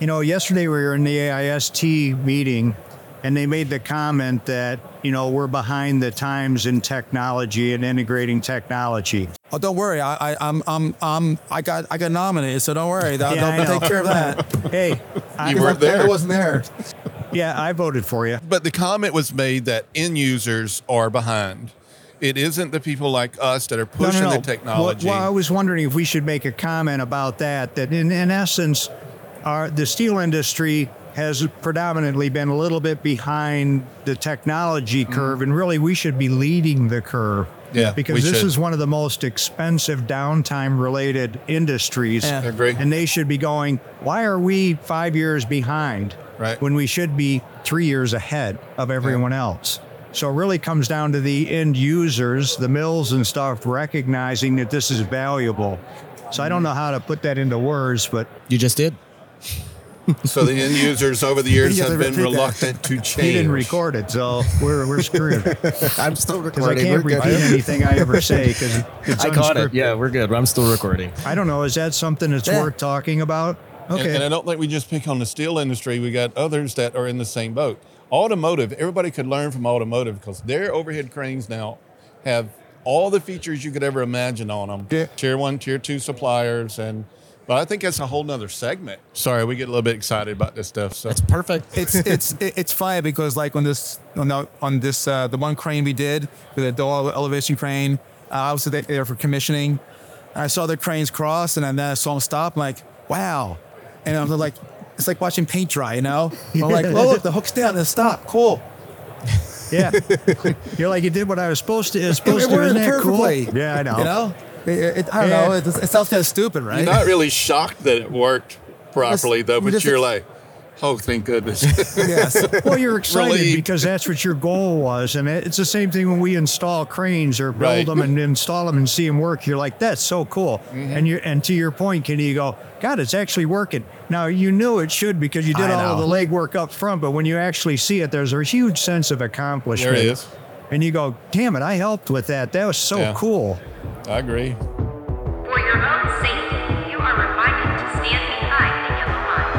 You know, yesterday we were in the AIST meeting and they made the comment that, you know, we're behind the times in technology and integrating technology. Oh, don't worry. I, I, I'm, I'm, I'm, I got, I got nominated, so don't worry. They'll, Yeah, they'll know. take care of that. Hey, I, You weren't there. I wasn't there. yeah, I voted for you. But the comment was made that end users are behind. It isn't the people like us that are pushing the technology. Well, well, I was wondering if we should make a comment about that. That in, in essence, our the steel industry has predominantly been a little bit behind the technology curve, and really we should be leading the curve. Mm-hmm. Yeah, because this should. is one of the most expensive downtime related industries. Yeah. Agree. And they should be going, why are we five years behind? Right. When we should be three years ahead of everyone else. So it really comes down to the end users, the mills and stuff, recognizing that this is valuable. So I don't know how to put that into words, but You just did. So the end users over the years You have have been repeat that. reluctant to change. he didn't record it, so we're, we're screwed. I'm still recording. I can't We're good. repeat anything I ever say because it's I caught it. Yeah, we're good. I'm still recording. I don't know. Is that something that's Yeah. worth talking about? And- Okay. And, I don't think we just pick on the steel industry. We got others that are in the same boat. Automotive, everybody could learn from automotive because their overhead cranes now have all the features you could ever imagine on them. Yeah. Tier one, tier two suppliers, and but I think that's a whole nother segment. Sorry, we get a little bit excited about this stuff. So it's perfect. It's, it's, it's funny because like on this, on, the, on this, uh, the one crane we did with the dual elevation crane, uh, I was there for commissioning. I saw the cranes cross and then I saw them stop. I'm like, wow. And I'm like, it's like watching paint dry, you know? I'm like, oh, look, the hook's down and stop. Cool. yeah. You're like, you did what I was supposed to. It's supposed It to. worked Isn't that cool? perfectly. Yeah, I know. You know? It, it, I don't Yeah. know. It, it sounds kind of stupid, right? you're not really shocked that it worked properly, though, but just- you're like, oh, thank goodness. yes. Well, you're excited Relieved. because that's what your goal was, and it- it's the same thing when we install cranes or build Right. them and install them and see them work. You're like, that's so cool. Mm-hmm. And you and to your point, Kenny, you go, God, it's actually working. Now you knew it should because you did I all of know. the legwork up front, but when you actually see it, there's a huge sense of accomplishment. there it is. And you go, damn it, I helped with that. That was so Yeah. cool. I agree. For your own safety, you are reminded to stand behind the yellow line.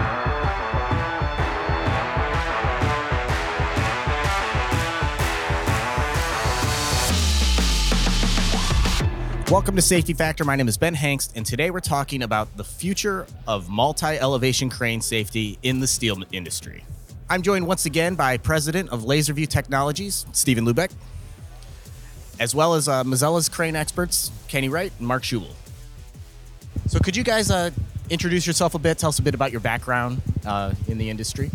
Welcome to Safety Factor. My name is Ben Hangst, and today we're talking about the future of multi elevation crane safety in the steel industry. I'm joined once again by President of Laser-View Technologies, Steven Lubeck, as well as uh, Mazzella's crane experts, Kenny Wright and Mark Shubel. So, could you guys uh, introduce yourself a bit? Tell us a bit about your background uh, in the industry.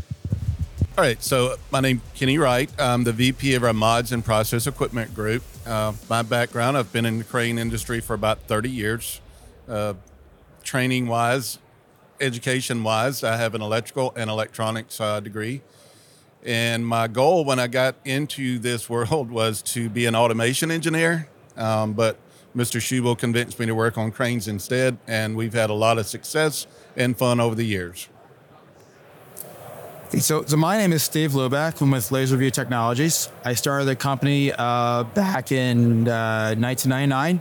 All right, so my name Kenny Wright. I'm the VP of our Mods and Process Equipment Group. Uh, my background: I've been in the crane industry for about 30 years. Uh, training wise, education wise, I have an electrical and electronics uh, degree. And my goal when I got into this world was to be an automation engineer. Um, but Mr. Shubel convinced me to work on cranes instead, and we've had a lot of success and fun over the years. So, so my name is Steve Lubeck. I'm with Laser-View Technologies. I started the company uh, back in uh, 1999.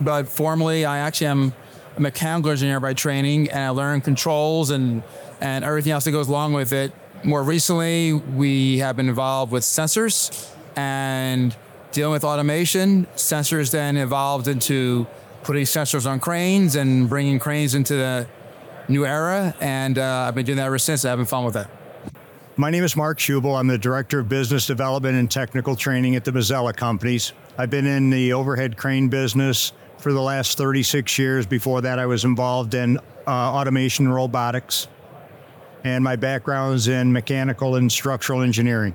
But formally, I actually am a mechanical engineer by training, and I learned controls and and everything else that goes along with it. More recently, we have been involved with sensors and dealing with automation. Sensors then evolved into putting sensors on cranes and bringing cranes into the new era, and uh, I've been doing that ever since. Having fun with that. My name is Mark Shubel. I'm the Director of Business Development and Technical Training at the Mazzella Companies. I've been in the overhead crane business for the last 36 years. Before that, I was involved in uh, automation robotics. And my background is in mechanical and structural engineering.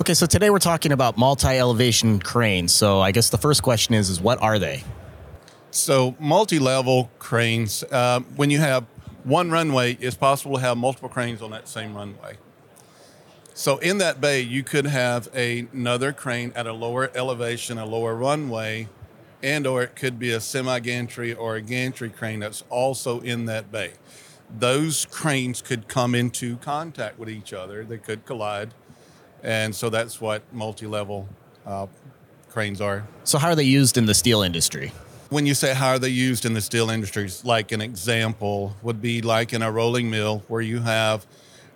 Okay, so today we're talking about multi elevation cranes. So, I guess the first question is, is what are they? So, multi-level cranes. Uh, when you have one runway, it's possible to have multiple cranes on that same runway. So, in that bay, you could have a, another crane at a lower elevation, a lower runway, and or it could be a semi-gantry or a gantry crane that's also in that bay. Those cranes could come into contact with each other. They could collide, and so that's what multi-level uh, cranes are. So, how are they used in the steel industry? When you say how are they used in the steel industries, like an example would be like in a rolling mill where you have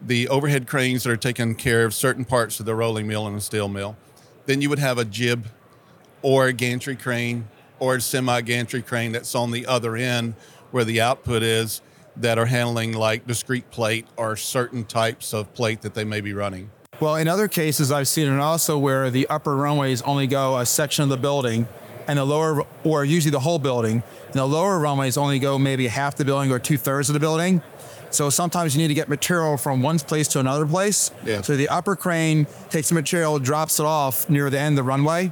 the overhead cranes that are taking care of certain parts of the rolling mill in a steel mill. Then you would have a jib or a gantry crane or a semi gantry crane that's on the other end where the output is that are handling like discrete plate or certain types of plate that they may be running. Well, in other cases, I've seen it also where the upper runways only go a section of the building, and the lower, or usually the whole building, and the lower runways only go maybe half the building or two thirds of the building. So sometimes you need to get material from one place to another place. Yeah. So the upper crane takes the material, drops it off near the end of the runway,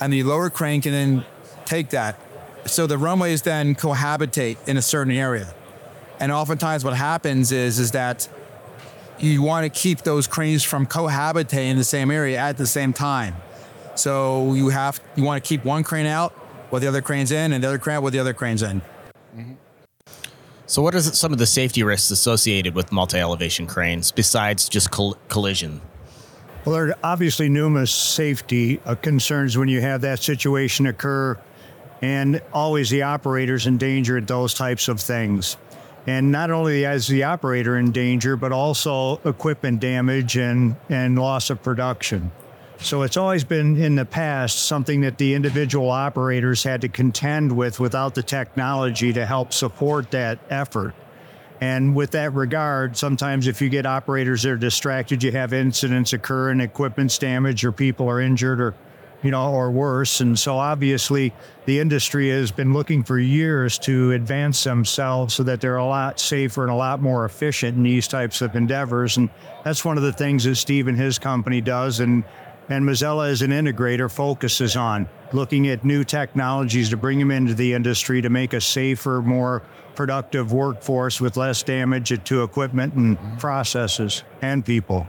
and the lower crane can then take that. So the runways then cohabitate in a certain area. And oftentimes what happens is is that you want to keep those cranes from cohabitating in the same area at the same time. So you have you want to keep one crane out with the other cranes in, and the other crane with the other cranes in. So, what are some of the safety risks associated with multi elevation cranes besides just coll- collision? Well, there are obviously numerous safety uh, concerns when you have that situation occur, and always the operator's in danger at those types of things. And not only is the operator in danger, but also equipment damage and, and loss of production. So it's always been in the past something that the individual operators had to contend with without the technology to help support that effort. And with that regard, sometimes if you get operators that are distracted, you have incidents occur and equipment's damaged or people are injured or you know, or worse. And so obviously the industry has been looking for years to advance themselves so that they're a lot safer and a lot more efficient in these types of endeavors. And that's one of the things that Steve and his company does. And and Mazzella as an integrator focuses on looking at new technologies to bring them into the industry to make a safer, more productive workforce with less damage to equipment and processes and people.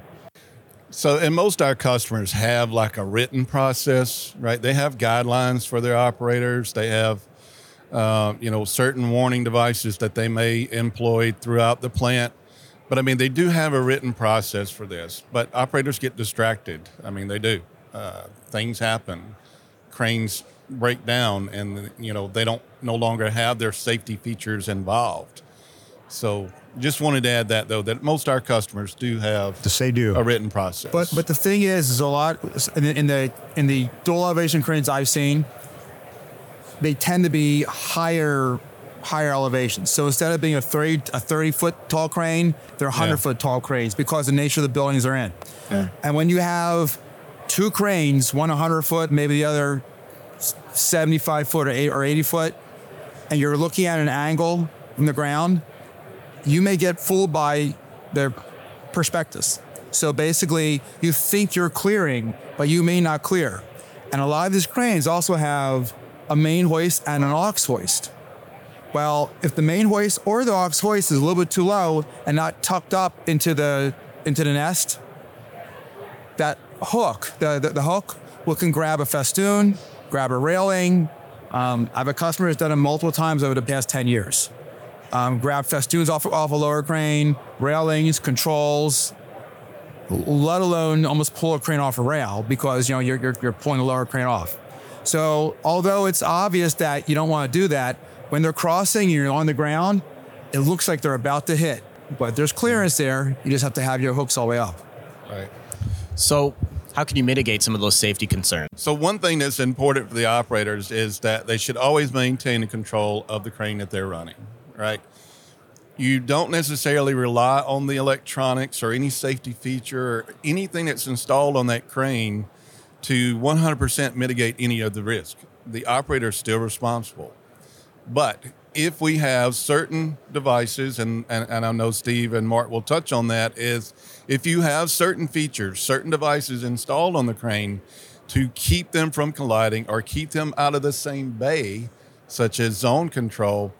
So, and most our customers have like a written process, right? They have guidelines for their operators. They have, uh, you know, certain warning devices that they may employ throughout the plant. But I mean, they do have a written process for this. But operators get distracted. I mean, they do. Uh, things happen. Cranes break down, and you know they don't no longer have their safety features involved. So, just wanted to add that though that most our customers do have To say do. a written process. But but the thing is, is a lot in the in the, in the dual elevation cranes I've seen, they tend to be higher higher elevations. So instead of being a 30 a 30 foot tall crane, they're 100 Yeah. foot tall cranes because the nature of the buildings they're in. Yeah. And when you have two cranes, one 100 foot, maybe the other 75 foot or, eight, or 80 foot, and you're looking at an angle from the ground, you may get fooled by their prospectus. So basically, you think you're clearing, but you may not clear. And a lot of these cranes also have a main hoist and an aux hoist. Well, if the main hoist or the aux hoist is a little bit too low and not tucked up into the into the nest, that hook, the, the, the hook, will can grab a festoon, grab a railing. Um, I have a customer who's done it multiple times over the past 10 years. Um, grab festoons off, off a lower crane, railings, controls, let alone almost pull a crane off a rail because you know you're, you're, you're pulling the lower crane off. So although it's obvious that you don't want to do that, when they're crossing and you're on the ground, it looks like they're about to hit. But there's clearance there. You just have to have your hooks all the way up. right. So, how can you mitigate some of those safety concerns? So one thing that's important for the operators is that they should always maintain the control of the crane that they're running, right? You don't necessarily rely on the electronics or any safety feature or anything that's installed on that crane to 100% mitigate any of the risk. The operator is still responsible. But if we have certain devices, and, and, and I know Steve and Mark will touch on that, is if you have certain features, certain devices installed on the crane to keep them from colliding or keep them out of the same bay, such as zone control,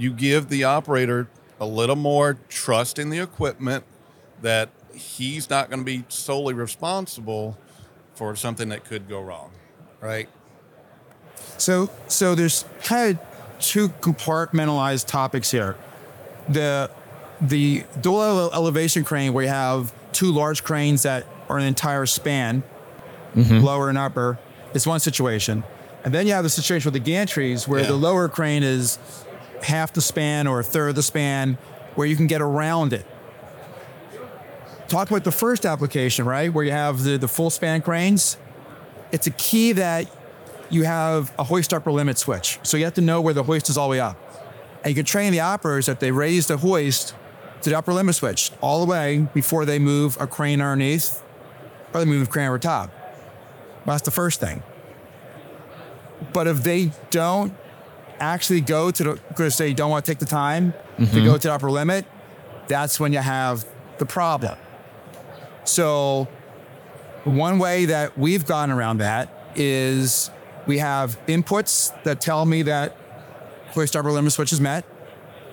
you give the operator a little more trust in the equipment that he's not going to be solely responsible for something that could go wrong, right? So, so there's kind of two compartmentalized topics here. The the dual ele- elevation crane, where you have two large cranes that are an entire span, mm-hmm. lower and upper, is one situation. And then you have the situation with the gantries where Yeah. the lower crane is half the span or a third of the span where you can get around it. Talk about the first application, right? Where you have the, the full span cranes. It's a key that you have a hoist upper limit switch. So you have to know where the hoist is all the way up. And you can train the operators that they raise the hoist to the upper limit switch all the way before they move a crane underneath or they move a crane over top. That's the first thing. But if they don't actually go to the, because they don't want to take the time to go mm-hmm. to the upper limit, that's when you have the problem. So, one way that we've gone around that is we have inputs that tell me that hoist upper limit switch is met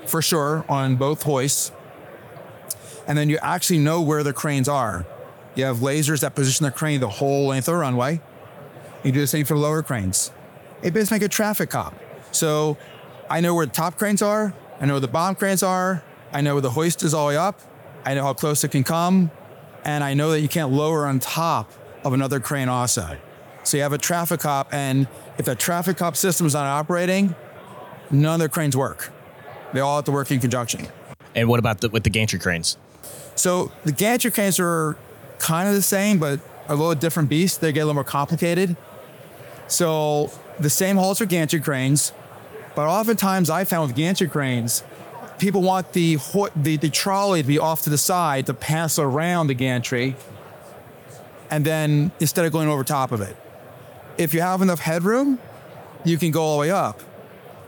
for sure on both hoists. And then you actually know where the cranes are. You have lasers that position the crane the whole length of the runway. You do the same for the lower cranes. It basically like a traffic cop. So I know where the top cranes are. I know where the bottom cranes are. I know where the hoist is all the way up. I know how close it can come. And I know that you can't lower on top of another crane also. So you have a traffic cop, and if that traffic cop system is not operating, none of the cranes work. They all have to work in conjunction. And what about the, with the gantry cranes? So the gantry cranes are kind of the same, but a little different beast. They get a little more complicated. So the same halts for gantry cranes, but oftentimes I found with gantry cranes, people want the, the the trolley to be off to the side to pass around the gantry, and then instead of going over top of it. If you have enough headroom, you can go all the way up,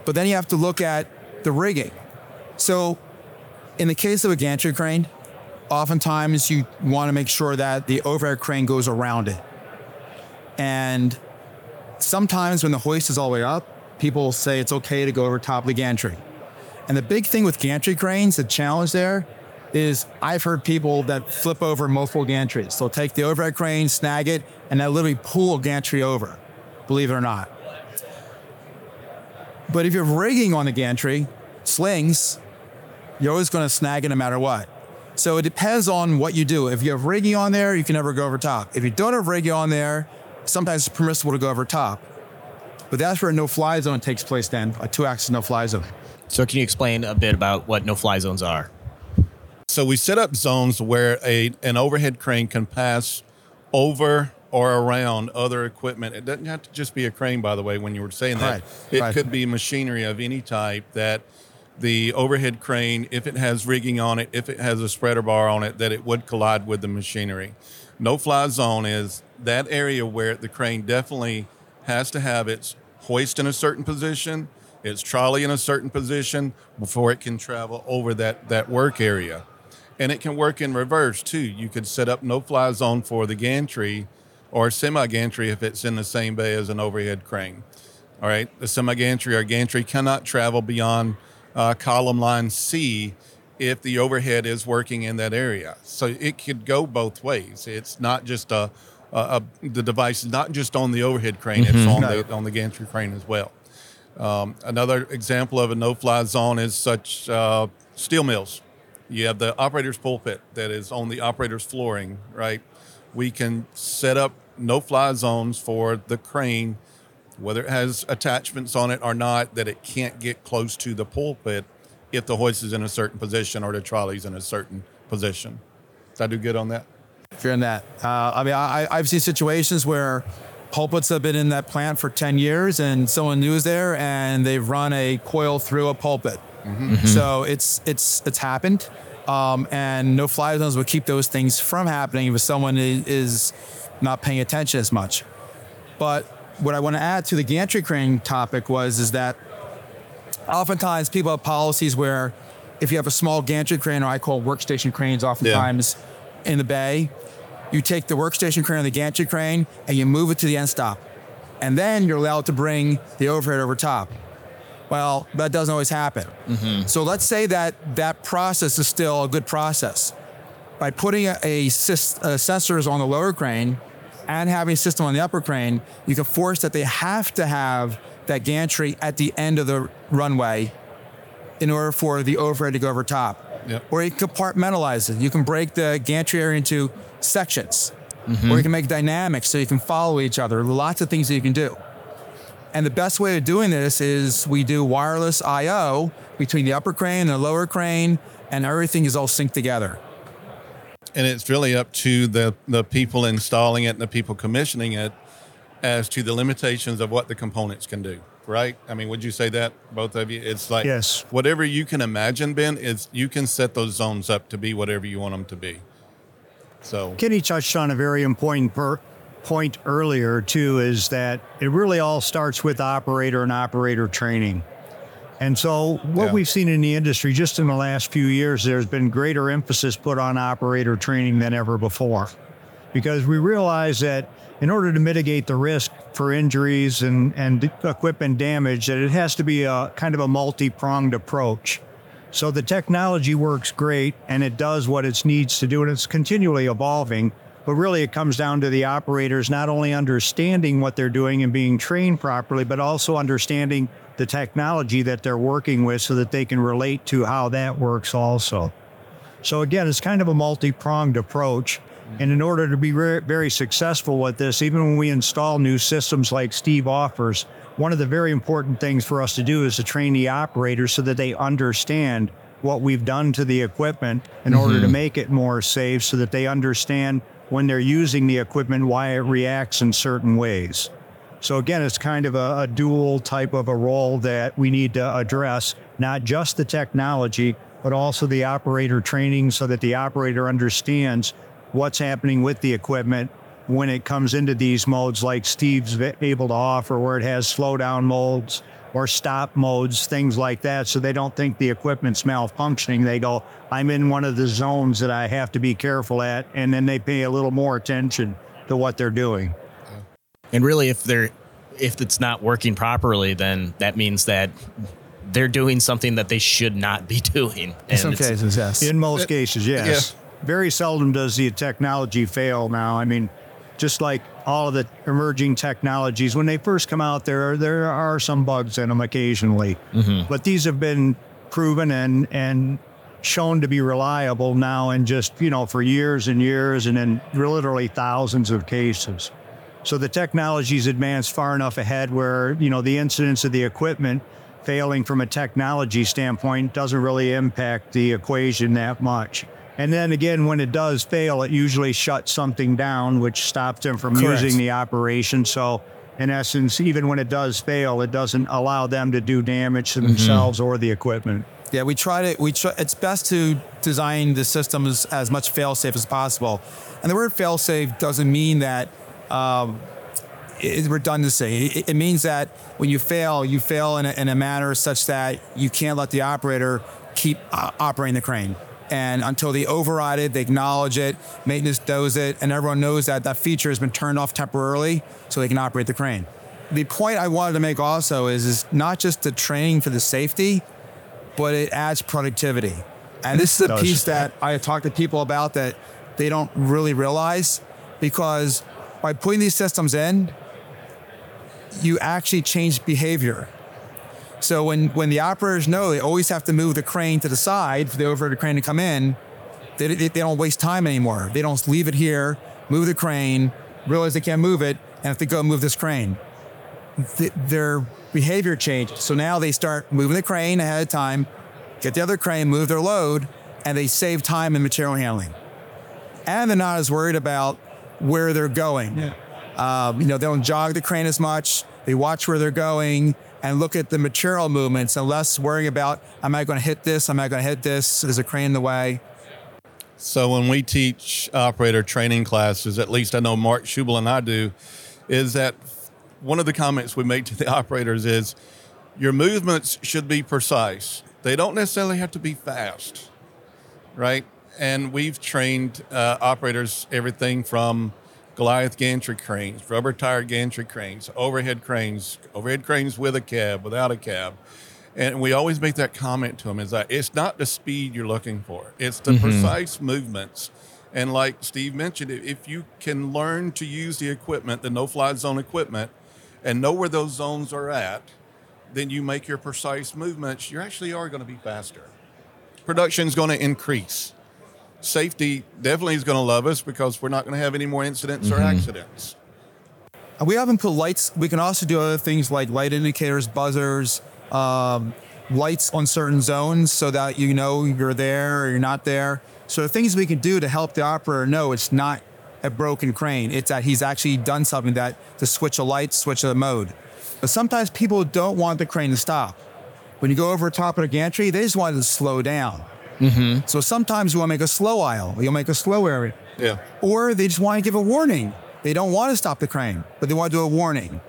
but then you have to look at the rigging. So in the case of a gantry crane, oftentimes you want to make sure that the overhead crane goes around it. And sometimes when the hoist is all the way up, people say it's okay to go over top of the gantry. And the big thing with gantry cranes, the challenge there is I've heard people that flip over multiple gantries. They'll take the overhead crane, snag it, and they'll literally pull a gantry over, believe it or not. But if you're rigging on the gantry, slings, you're always going to snag it no matter what. So it depends on what you do. If you have rigging on there, you can never go over top. If you don't have rigging on there, sometimes it's permissible to go over top. But that's where a no fly zone takes place then, a two axis no fly zone. So can you explain a bit about what no-fly zones are? So we set up zones where a an overhead crane can pass over or around other equipment. It doesn't have to just be a crane, by the way. When you were saying that, Right, it right. could be machinery of any type that the overhead crane, if it has rigging on it, if it has a spreader bar on it, that it would collide with the machinery. No fly zone is that area where the crane definitely has to have its hoist in a certain position, its trolley in a certain position before it can travel over that, that work area. And it can work in reverse too. You could set up no fly zone for the gantry or semi gantry if it's in the same bay as an overhead crane. All right, the semi gantry or gantry cannot travel beyond uh, column line C if the overhead is working in that area. So it could go both ways. It's not just a, a, a the device is not just on the overhead crane; it's on the on the gantry crane as well. Um, another example of a no-fly zone is such uh, steel mills. You have the operator's pulpit that is on the operator's flooring, right? We can set up no-fly zones for the crane, whether it has attachments on it or not, that it can't get close to the pulpit if the hoist is in a certain position or the trolley's in a certain position. Did I do good on that? If you're in that, uh, I mean, I, I've seen situations where pulpits have been in that plant for 10 years and someone new is there and they've run a coil through a pulpit. So it's it's it's happened, um, and no fly zones will keep those things from happening if someone is not paying attention as much. But what I want to add to the gantry crane topic was is that oftentimes people have policies where if you have a small gantry crane, or I call workstation cranes, oftentimes in the bay, you take the workstation crane or the gantry crane and you move it to the end stop, and then you're allowed to bring the overhead over top. Well, that doesn't always happen. So let's say that that process is still a good process. By putting a, a, sys- uh, sensors on the lower crane and having a system on the upper crane, you can force that they have to have that gantry at the end of the runway in order for the overhead to go over top. Yep. Or you compartmentalize it. You can break the gantry area into sections. Mm-hmm. Or you can make dynamics so you can follow each other. Lots of things that you can do. And the best way of doing this is we do wireless I/O between the upper crane and the lower crane, and everything is all synced together. And it's really up to the, the people installing it and the people commissioning it as to the limitations of what the components can do, right? I mean, would you say that, both of you? It's like Yes. whatever you can imagine, Ben, is you can set those zones up to be whatever you want them to be. So Kenny touched on a very important per- point earlier too is that it really all starts with operator and operator training. And so what Yeah. we've seen in the industry just in the last few years there's been greater emphasis put on operator training than ever before. Because we realize that in order to mitigate the risk for injuries and, and equipment damage that it has to be a kind of a multi-pronged approach. So the technology works great and it does what it needs to do and it's continually evolving. But really, it comes down to the operators not only understanding what they're doing and being trained properly, but also understanding the technology that they're working with so that they can relate to how that works also. So again, it's kind of a multi-pronged approach. And in order to be very, very successful with this, even when we install new systems like Steve offers, one of the very important things for us to do is to train the operators so that they understand what we've done to the equipment in order to mm-hmm. make it more safe so that they understand when they're using the equipment why it reacts in certain ways. So again, it's kind of a, a dual type of a role that we need to address, not just the technology, but also the operator training so that the operator understands what's happening with the equipment when it comes into these modes like Steve's able to offer, where it has slow down modes or stop modes, things like that. So they don't think the equipment's malfunctioning. They go, I'm in one of the zones that I have to be careful at. And then they pay a little more attention to what they're doing. And really, if they're if it's not working properly, then that means that they're doing something that they should not be doing. In some cases, yes. In most cases, yes. Very seldom does the technology fail now. I mean, just like all of the emerging technologies, when they first come out, there there are some bugs in them occasionally, mm-hmm. but these have been proven and and shown to be reliable now, and just you know for years and years, and in literally thousands of cases. So the technology's advanced far enough ahead where, you know, the incidence of the equipment failing from a technology standpoint doesn't really impact the equation that much. And then again, when it does fail, it usually shuts something down, which stops them from Correct. using the operation. So in essence, even when it does fail, it doesn't allow them to do damage to themselves or the equipment. Yeah, we try to. We try, it's best to design the systems as much fail-safe as possible. And the word fail-safe doesn't mean that um, it's redundancy. It, it means that when you fail, you fail in a, in a manner such that you can't let the operator keep uh, operating the crane. And until they override it, they acknowledge it, maintenance knows it, and everyone knows that that feature has been turned off temporarily so they can operate the crane. The point I wanted to make also is, is not just the training for the safety, but it adds productivity. And this is a Does. piece that I talk to people about that they don't really realize because by putting these systems in, you actually change behavior. So when, when the operators know they always have to move the crane to the side for the overhead crane to come in, they, they, they don't waste time anymore. They don't leave it here, move the crane, realize they can't move it, and have to go move this crane. Th- their behavior changes. So now they start moving the crane ahead of time, get the other crane, move their load, and they save time in material handling. And they're not as worried about where they're going. Um, you know, they don't jog the crane as much. They watch where they're going and look at the material movements and less worrying about, am I going to hit this? Am I going to hit this? Is a crane in the way? So when we teach operator training classes, at least I know Mark Shubel and I do, is that one of the comments we make to the operators is your movements should be precise. They don't necessarily have to be fast, right? And we've trained uh, operators everything from Goliath gantry cranes, rubber tire gantry cranes, overhead cranes, overhead cranes with a cab, without a cab. And we always make that comment to them is that it's not the speed you're looking for, it's the mm-hmm. precise movements. And like Steve mentioned, if- if you can learn to use the equipment, the no fly zone equipment, and know where those zones are at, then you make your precise movements, you actually are going to be faster. Production is going to increase. Safety definitely is going to love us because we're not going to have any more incidents or accidents. We haven't put lights. We can also do other things like light indicators, buzzers, um, lights on certain zones so that you know you're there or you're not there. So things we can do to help the operator know it's not a broken crane. It's that he's actually done something that to switch a light, switch a mode. But sometimes people don't want the crane to stop. When you go over top of the gantry, they just want it to slow down. Mm-hmm. So sometimes you want to make a slow aisle. You'll make a slow area. Yeah. Or they just want to give a warning. They don't want to stop the crane, but they want to do a warning.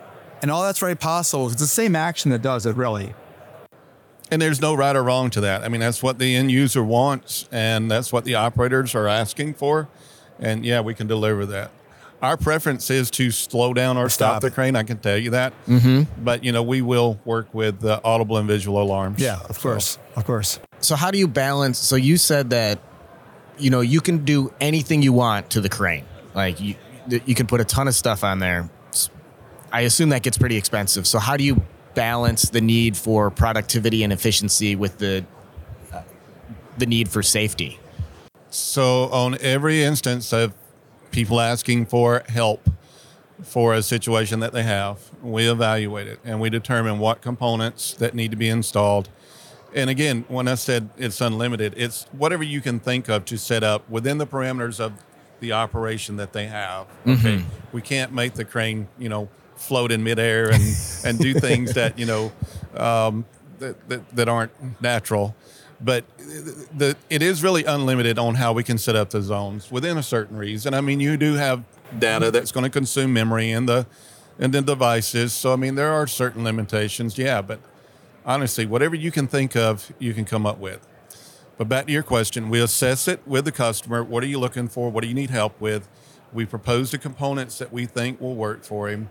And all that's very possible. It's the same action that does it, really. And there's no right or wrong to that. I mean, that's what the end user wants, and that's what the operators are asking for. And yeah, we can deliver that. Our preference is to slow down or stop, Stop. the crane. I can tell you that. Mm-hmm. But you know, we will work with uh, audible and visual alarms. Yeah, of course. Of course. So how do you balance? So you said that you know you can do anything you want to the crane. Like you you can put a ton of stuff on there. I assume that gets pretty expensive. So how do you balance the need for productivity and efficiency with the uh, the need for safety? So on every instance of people asking for help for a situation that they have, we evaluate it and we determine what components that need to be installed. And again, when I said it's unlimited, it's whatever you can think of to set up within the parameters of the operation that they have. Okay. We can't make the crane, you know, float in midair and, and do things that, you know, um, that, that, that aren't natural. But the, it is really unlimited on how we can set up the zones within a certain reason. I mean, you do have data that's going to consume memory in the in the devices. So I mean, there are certain limitations. Yeah, but honestly, whatever you can think of, you can come up with. But back to your question, we assess it with the customer. What are you looking for? What do you need help with? We propose the components that we think will work for him,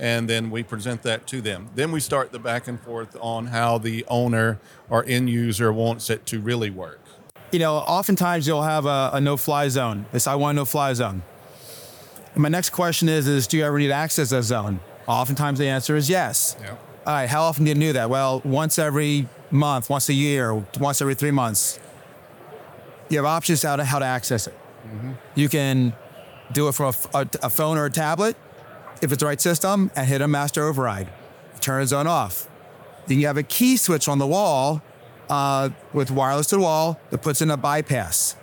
and then we present that to them. Then we start the back and forth on how the owner or end user wants it to really work. You know, oftentimes you'll have a, a no-fly zone. It's I want a no-fly zone. And my next question is, is do you ever need to access that zone? Oftentimes the answer is yes. Yeah. All right, how often do you do that? Well, once every month, once a year, once every three months. You have options how to how to access it. Mm-hmm. You can do it from a phone or a tablet, if it's the right system, and hit a master override. Turn the zone off. Then you have a key switch on the wall uh, with wireless to the wall that puts in a bypass.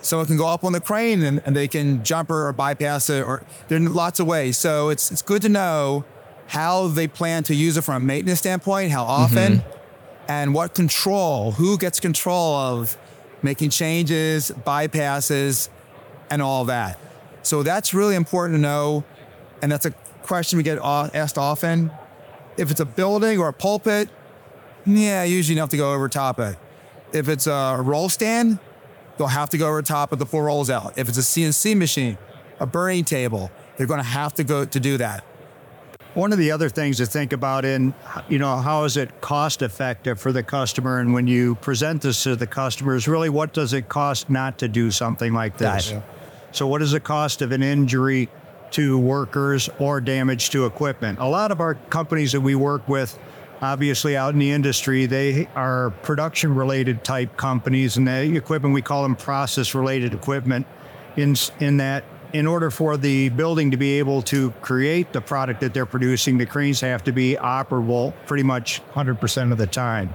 Someone can go up on the crane and, and they can jumper or bypass it, or there are lots of ways. So it's it's good to know how they plan to use it from a maintenance standpoint, how often, and what control, who gets control of making changes, bypasses, and all that. So that's really important to know, and that's a question we get asked often. If it's a building or a pulpit, yeah, usually you have to go over top of it. If it's a roll stand, they'll have to go over top of the four rolls out. If it's a CNC machine, a burning table, they're going to have to go to do that. One of the other things to think about in, you know, how is it cost effective for the customer? And when you present this to the customer is really what does it cost not to do something like this? So what is the cost of an injury to workers or damage to equipment? A lot of our companies that we work with, obviously out in the industry, they are production related type companies and the equipment, we call them process related equipment in, in that in order for the building to be able to create the product that they're producing, the cranes have to be operable pretty much 100% of the time.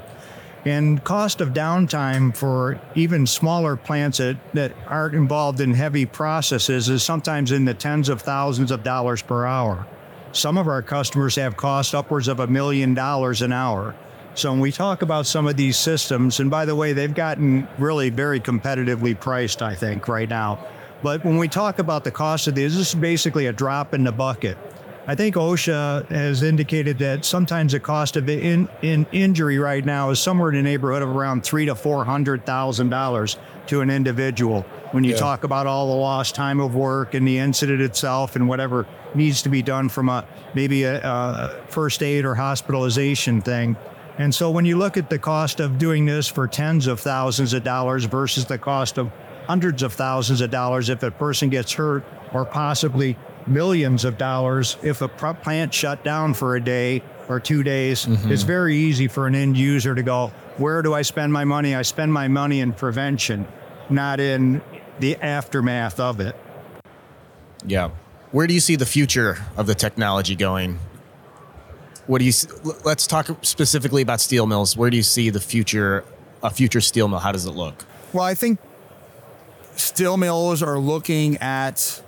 And cost of downtime for even smaller plants that, that aren't involved in heavy processes is sometimes in the tens of thousands of dollars per hour. Some of our customers have cost upwards of a million dollars an hour. So when we talk about some of these systems, and by the way, they've gotten really very competitively priced, I think, right now. But when we talk about the cost of these, this is basically a drop in the bucket. I think OSHA has indicated that sometimes the cost of in, in injury right now is somewhere in the neighborhood of around three to four hundred thousand dollars to an individual. When you Yeah. talk about all the lost time of work and the incident itself and whatever needs to be done from a maybe a, a first aid or hospitalization thing. And so when you look at the cost of doing this for tens of thousands of dollars versus the cost of hundreds of thousands of dollars if a person gets hurt or possibly millions of dollars if a plant shut down for a day or two days mm-hmm. it's very easy for an end user to go where do i spend my money i spend my money in prevention not in the aftermath of it Yeah. Where do you see the future of the technology going? What do you? Let's talk specifically about steel mills. Where do you see the future? A future steel mill. How does it look? Well, I think steel mills are looking at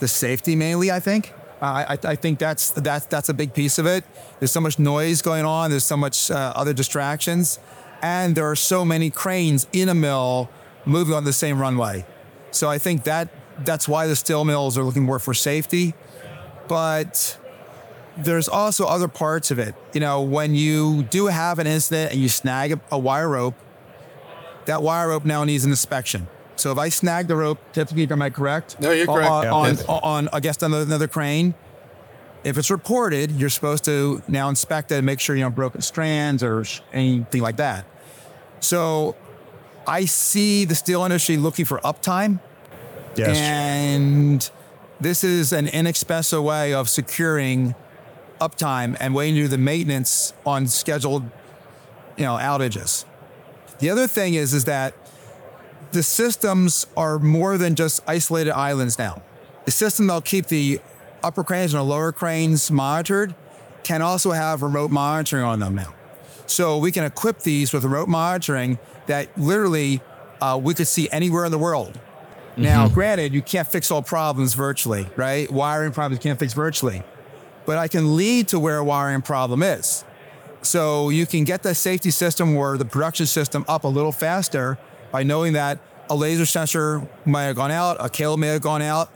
the safety mainly. I think. Uh, I, I think that's that's that's a big piece of it. There's so much noise going on. There's so much uh, other distractions, and there are so many cranes in a mill moving on the same runway. So I think that that's why the steel mills are looking more for safety. But there's also other parts of it. You know, when you do have an incident and you snag a, a wire rope, that wire rope now needs an inspection. So if I snag the rope, typically, am I correct? No, you're correct. On, Yeah. on, Yes. on, against another, another crane, if it's reported, you're supposed to now inspect it and make sure you don't broken strands or sh- anything like that. So I see the steel industry looking for uptime. Yes. And this is an inexpensive way of securing uptime and waiting to do the maintenance on scheduled, you know, outages. The other thing is, is that the systems are more than just isolated islands now. The system that'll keep the upper cranes and the lower cranes monitored can also have remote monitoring on them now. So we can equip these with remote monitoring that literally uh, we could see anywhere in the world. Now, granted, you can't fix all problems virtually, right? Wiring problems you can't fix virtually, but I can lead to where a wiring problem is. So you can get the safety system or the production system up a little faster by knowing that a laser sensor might have gone out, a cable may have gone out,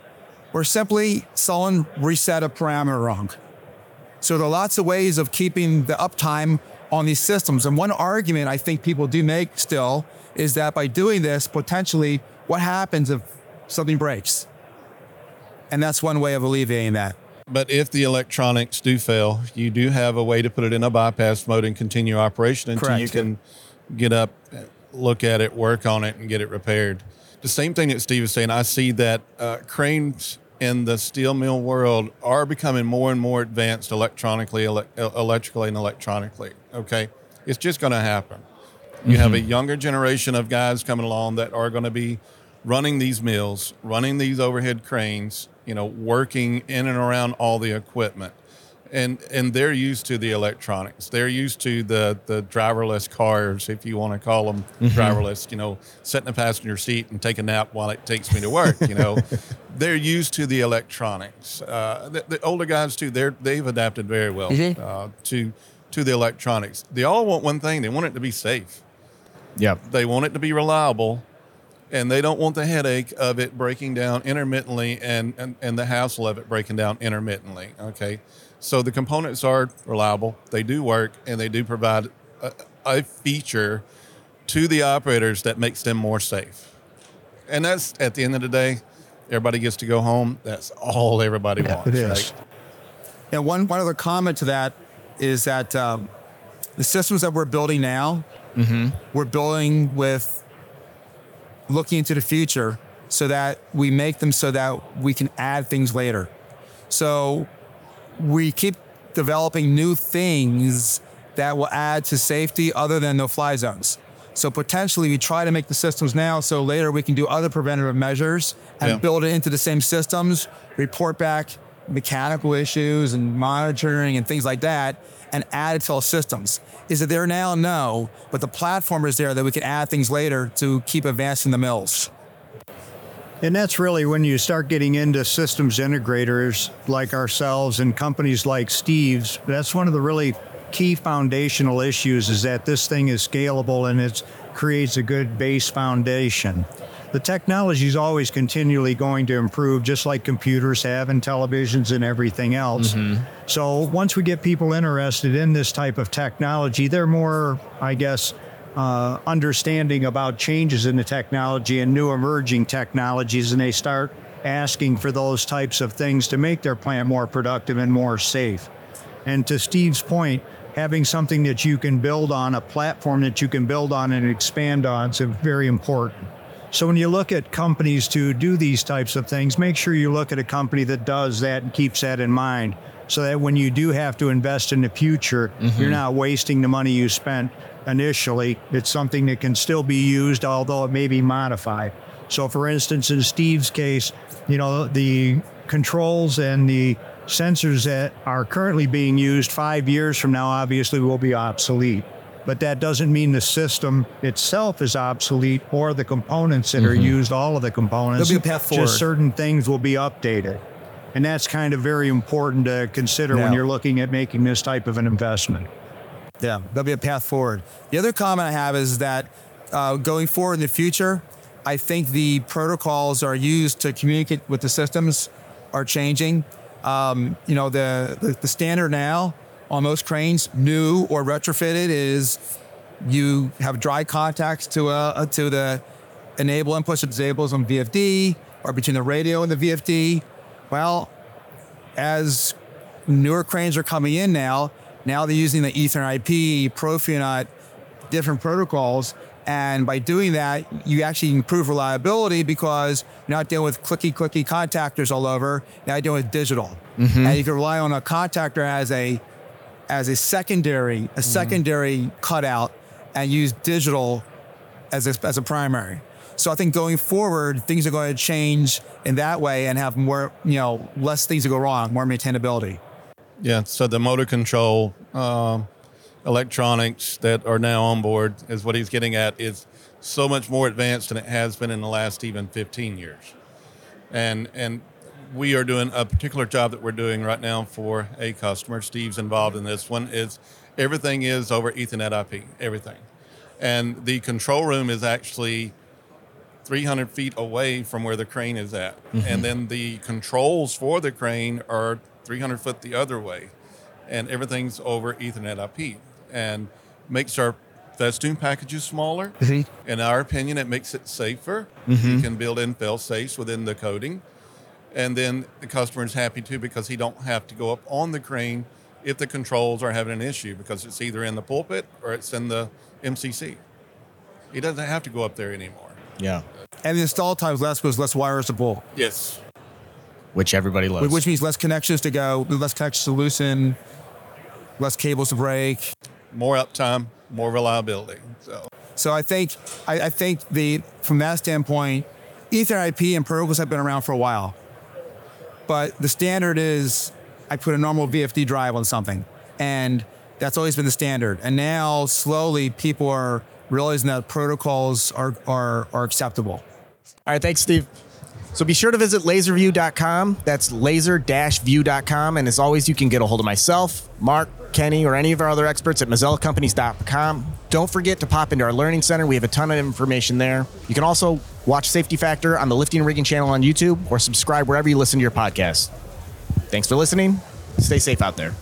or simply someone reset a parameter wrong. So there are lots of ways of keeping the uptime on these systems. And one argument I think people do make still is that by doing this, potentially, what happens if something breaks? And that's one way of alleviating that. But if the electronics do fail, you do have a way to put it in a bypass mode and continue operation until Correct. you can get up, look at it, work on it, and get it repaired. The same thing that Steve is saying, I see that uh, cranes in the steel mill world are becoming more and more advanced electronically, ele- electrically, and electronically. Okay, it's just going to happen. You have a younger generation of guys coming along that are going to be running these mills, running these overhead cranes, you know, working in and around all the equipment. And and they're used to the electronics. They're used to the the driverless cars, if you want to call them driverless, you know, sit in the passenger seat and take a nap while it takes me to work, you know. they're used to the electronics. Uh, the, the older guys too, they're they've adapted very well uh, to to the electronics. They all want one thing, they want it to be safe Yeah. they want it to be reliable and they don't want the headache of it breaking down intermittently and, and, and the hassle of it breaking down intermittently okay so the components are reliable they do work and they do provide a, a feature to the operators that makes them more safe and that's at the end of the day everybody gets to go home that's all everybody wants it is. right? And one, one other comment to that is that um, the systems that we're building now, we're building with looking into the future so that we make them so that we can add things later. So we keep developing new things that will add to safety other than no fly zones. So potentially we try to make the systems now so later we can do other preventative measures and Yeah. build it into the same systems, report back mechanical issues and monitoring and things like that and add it to all systems. Is it there now? No. But the platform is there that we can add things later to keep advancing the mills. And that's really when you start getting into systems integrators like ourselves and companies like Steve's. That's one of the really key foundational issues is that this thing is scalable and it creates a good base foundation. The technology is always continually going to improve, just like computers have and televisions and everything else. So once we get people interested in this type of technology, they're more, I guess, uh, understanding about changes in the technology and new emerging technologies, and they start asking for those types of things to make their plant more productive and more safe. And to Steve's point, having something that you can build on, a platform that you can build on and expand on, is very important. So when you look at companies to do these types of things, make sure you look at a company that does that and keeps that in mind so that when you do have to invest in the future, you're mm-hmm. not wasting the money you spent initially. It's something that can still be used, although it may be modified. So, for instance, in Steve's case, you know, the controls and the sensors that are currently being used five years from now obviously will be obsolete. But that doesn't mean the system itself is obsolete or the components that are used, all of the components. There'll be a path forward. Just certain things will be updated. And that's kind of very important to consider when you're looking at making this type of an investment. Yeah, there'll be a path forward. The other comment I have is that uh, going forward in the future, I think the protocols are used to communicate with the systems are changing. Um, you know, the, the the standard now on most cranes, new or retrofitted, is you have dry contacts to uh, to the enable inputs and disables on VFD or between the radio and the VFD. Well, as newer cranes are coming in now, now they're using the Ethernet IP, Profinet, different protocols. And by doing that, you actually improve reliability because you're not dealing with clicky, clicky contactors all over. Now you're dealing with digital. And you can rely on a contactor as a as a secondary, a secondary cutout and use digital as a, as a primary. So I think going forward, things are going to change in that way and have more, you know, less things to go wrong, more maintainability. Yeah, so the motor control um, electronics that are now on board is what he's getting at is so much more advanced than it has been in the last even 15 years. And and we are doing a particular job that we're doing right now for a customer. Steve's involved in this one. Is everything is over Ethernet IP, everything, and the control room is actually 300 feet away from where the crane is at. And then the controls for the crane are 300 foot the other way. And everything's over Ethernet IP. And makes our festoon packages smaller. Mhm. In our opinion, it makes it safer. You can build in fail safes within the coding. And then the customer is happy too because he don't have to go up on the crane if the controls are having an issue because it's either in the pulpit or it's in the MCC. He doesn't have to go up there anymore. Yeah. And the install time is less because less wires to pull, Yes. Which everybody loves. which means less connections to go, less connections to loosen, less cables to break. More uptime, more reliability. So So I think I, I think the from that standpoint, Ethernet IP and protocols have been around for a while. But the standard is I put a normal VFD drive on something. And that's always been the standard. And now slowly people are realizing that protocols are are, are acceptable. All right, thanks, Steve. So be sure to visit laserview.com. That's laser-view.com. And as always, you can get a hold of myself, Mark, Kenny, or any of our other experts at MazzellaCompanies.com. Don't forget to pop into our learning center. We have a ton of information there. You can also watch Safety Factor on the Lifting and Rigging channel on YouTube or subscribe wherever you listen to your podcast. Thanks for listening. Stay safe out there.